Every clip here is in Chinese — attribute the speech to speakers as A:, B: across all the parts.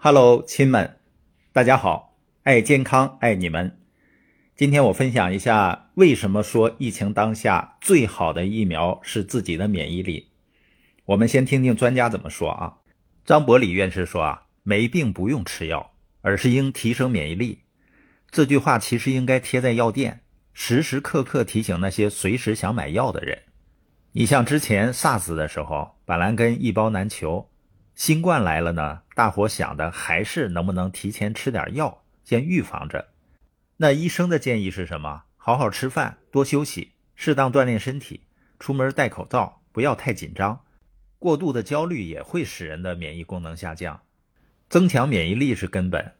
A: Hello，亲们，大家好！爱健康，爱你们。今天我分享一下，为什么说疫情当下最好的疫苗是自己的免疫力。我们先听听专家怎么说啊。张伯礼院士说啊，没病不用吃药，而是应提升免疫力。这句话其实应该贴在药店，时时刻刻提醒那些随时想买药的人。你像之前 SARS 的时候，板蓝根一包难求。新冠来了呢，大伙想的还是能不能提前吃点药，先预防着。那医生的建议是什么？好好吃饭，多休息，适当锻炼身体，出门戴口罩，不要太紧张。过度的焦虑也会使人的免疫功能下降。增强免疫力是根本，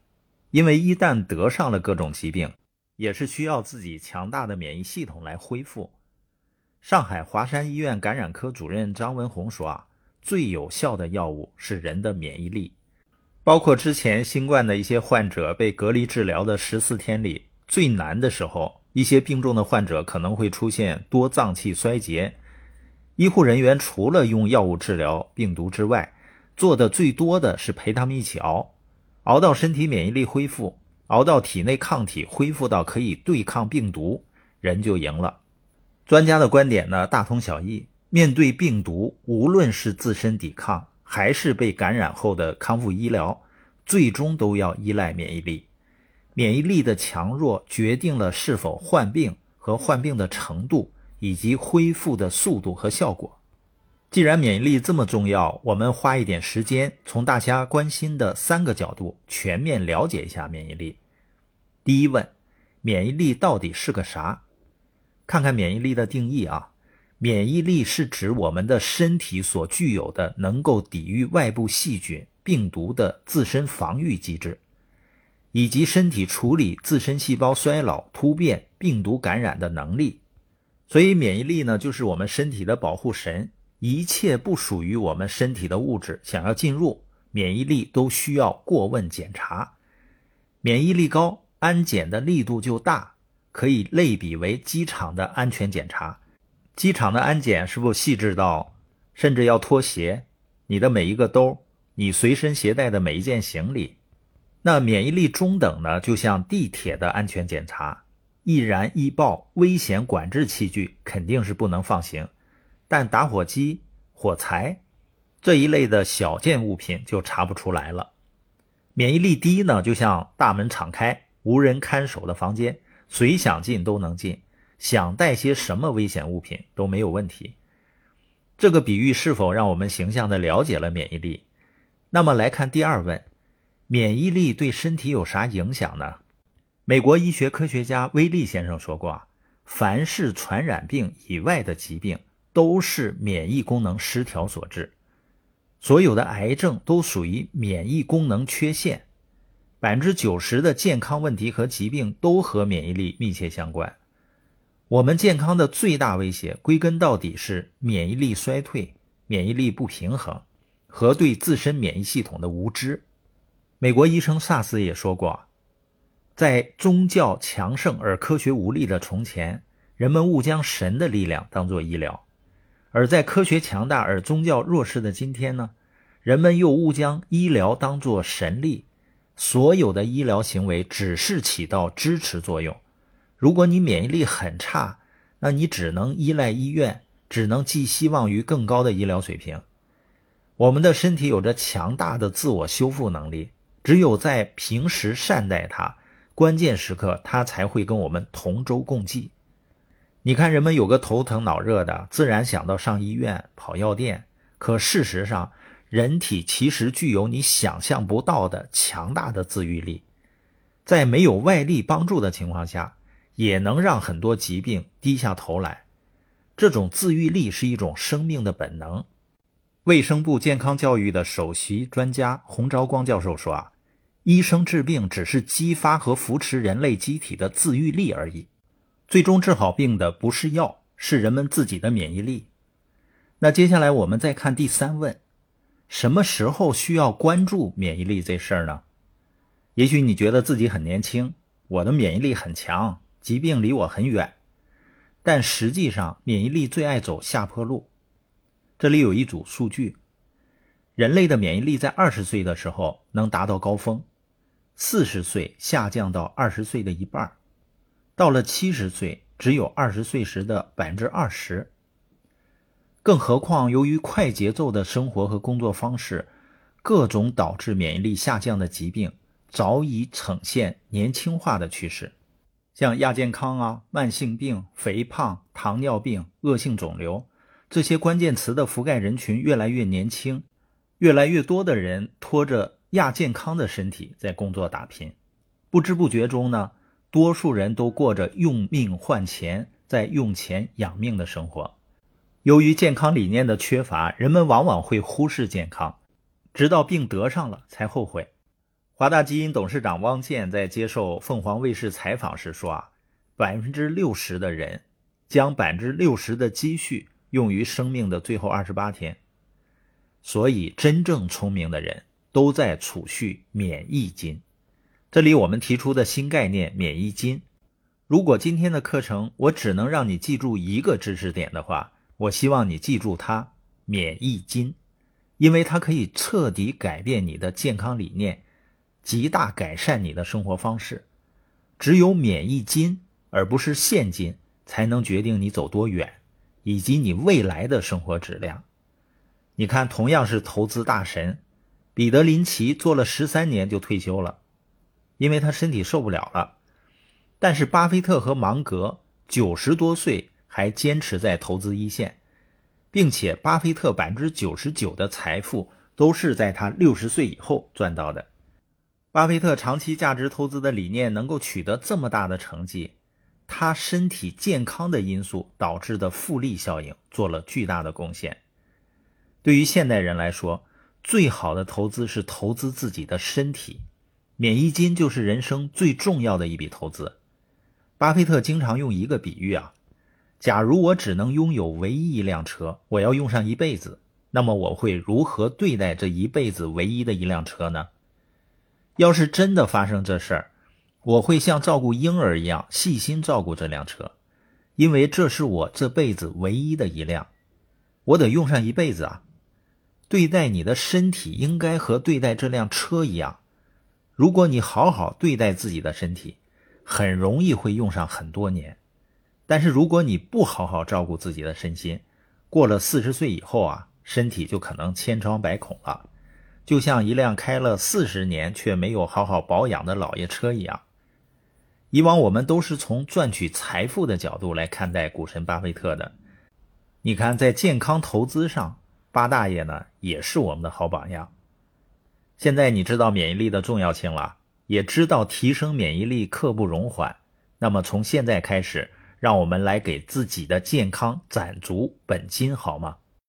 A: 因为一旦得上了各种疾病，也是需要自己强大的免疫系统来恢复。上海华山医院感染科主任张文宏说啊。最有效的药物是人的免疫力，包括之前新冠的一些患者被隔离治疗的十四天里最难的时候，一些病重的患者可能会出现多脏器衰竭，医护人员除了用药物治疗病毒之外，做的最多的是陪他们一起熬，熬到身体免疫力恢复，熬到体内抗体恢复到可以对抗病毒，人就赢了。专家的观点呢，大同小异。面对病毒，无论是自身抵抗，还是被感染后的康复医疗，最终都要依赖免疫力。免疫力的强弱决定了是否患病和患病的程度，以及恢复的速度和效果。既然免疫力这么重要，我们花一点时间，从大家关心的三个角度全面了解一下免疫力。第一问，免疫力到底是个啥？看看免疫力的定义啊。免疫力是指我们的身体所具有的能够抵御外部细菌、病毒的自身防御机制，以及身体处理自身细胞衰老、突变、病毒感染的能力。所以，免疫力呢，就是我们身体的保护神。一切不属于我们身体的物质想要进入，免疫力都需要过问检查。免疫力高，安检的力度就大，可以类比为机场的安全检查。机场的安检是不细致到，甚至要脱鞋？你的每一个兜，你随身携带的每一件行李，那免疫力中等呢？就像地铁的安全检查，易燃易爆、危险管制器具肯定是不能放行，但打火机、火柴这一类的小件物品就查不出来了。免疫力低呢，就像大门敞开、无人看守的房间，谁想进都能进。想带些什么危险物品都没有问题。这个比喻是否让我们形象的了解了免疫力？那么来看第二问：免疫力对身体有啥影响呢？美国医学科学家威利先生说过，凡是传染病以外的疾病，都是免疫功能失调所致。所有的癌症都属于免疫功能缺陷。百分之九十的健康问题和疾病都和免疫力密切相关。我们健康的最大威胁，归根到底是免疫力衰退、免疫力不平衡和对自身免疫系统的无知。美国医生萨斯也说过，在宗教强盛而科学无力的从前，人们误将神的力量当作医疗；而在科学强大而宗教弱势的今天呢，人们又误将医疗当作神力。所有的医疗行为只是起到支持作用。如果你免疫力很差，那你只能依赖医院，只能寄希望于更高的医疗水平。我们的身体有着强大的自我修复能力，只有在平时善待它，关键时刻它才会跟我们同舟共济。你看，人们有个头疼脑热的，自然想到上医院、跑药店。可事实上，人体其实具有你想象不到的强大的自愈力，在没有外力帮助的情况下。也能让很多疾病低下头来，这种自愈力是一种生命的本能。卫生部健康教育的首席专家洪昭光教授说：“啊，医生治病只是激发和扶持人类机体的自愈力而已，最终治好病的不是药，是人们自己的免疫力。”那接下来我们再看第三问：什么时候需要关注免疫力这事儿呢？也许你觉得自己很年轻，我的免疫力很强。疾病离我很远，但实际上免疫力最爱走下坡路。这里有一组数据：人类的免疫力在二十岁的时候能达到高峰，四十岁下降到二十岁的一半，到了七十岁只有二十岁时的百分之二十。更何况，由于快节奏的生活和工作方式，各种导致免疫力下降的疾病早已呈现年轻化的趋势，像亚健康啊、慢性病、肥胖、糖尿病、恶性肿瘤这些关键词的覆盖人群越来越年轻，越来越多的人拖着亚健康的身体在工作打拼，不知不觉中呢，多数人都过着用命换钱，在用钱养命的生活。由于健康理念的缺乏，人们往往会忽视健康，直到病得上了才后悔。华大基因董事长汪建在接受凤凰卫视采访时说：“啊，百分之六十的人将百分之六十的积蓄用于生命的最后二十八天，所以真正聪明的人都在储蓄免疫金。这里我们提出的新概念——免疫金。如果今天的课程我只能让你记住一个知识点的话，我希望你记住它，免疫金，因为它可以彻底改变你的健康理念，极大改善你的生活方式。只有免疫金，而不是现金，才能决定你走多远，以及你未来的生活质量。你看，同样是投资大神，彼得林奇做了十三年就退休了，因为他身体受不了了。但是巴菲特和芒格九十多岁。还坚持在投资一线，并且巴菲特百分之九十九的财富都是在他六十岁以后赚到的。巴菲特长期价值投资的理念能够取得这么大的成绩，他身体健康的因素导致的复利效应做了巨大的贡献。对于现代人来说，最好的投资是投资自己的身体，免疫金就是人生最重要的一笔投资。巴菲特经常用一个比喻啊。假如我只能拥有唯一一辆车，我要用上一辈子，那么我会如何对待这一辈子唯一的一辆车呢？要是真的发生这事儿，我会像照顾婴儿一样细心照顾这辆车，因为这是我这辈子唯一的一辆，我得用上一辈子啊。对待你的身体，应该和对待这辆车一样。如果你好好对待自己的身体，很容易会用上很多年。但是如果你不好好照顾自己的身心，过了四十岁以后啊，身体就可能千疮百孔了，就像一辆开了四十年却没有好好保养的老爷车一样。以往我们都是从赚取财富的角度来看待股神巴菲特的。你看，在健康投资上，巴大爷呢也是我们的好榜样。现在你知道免疫力的重要性了，也知道提升免疫力刻不容缓。那么从现在开始。让我们来给自己的健康攒足本金，好吗？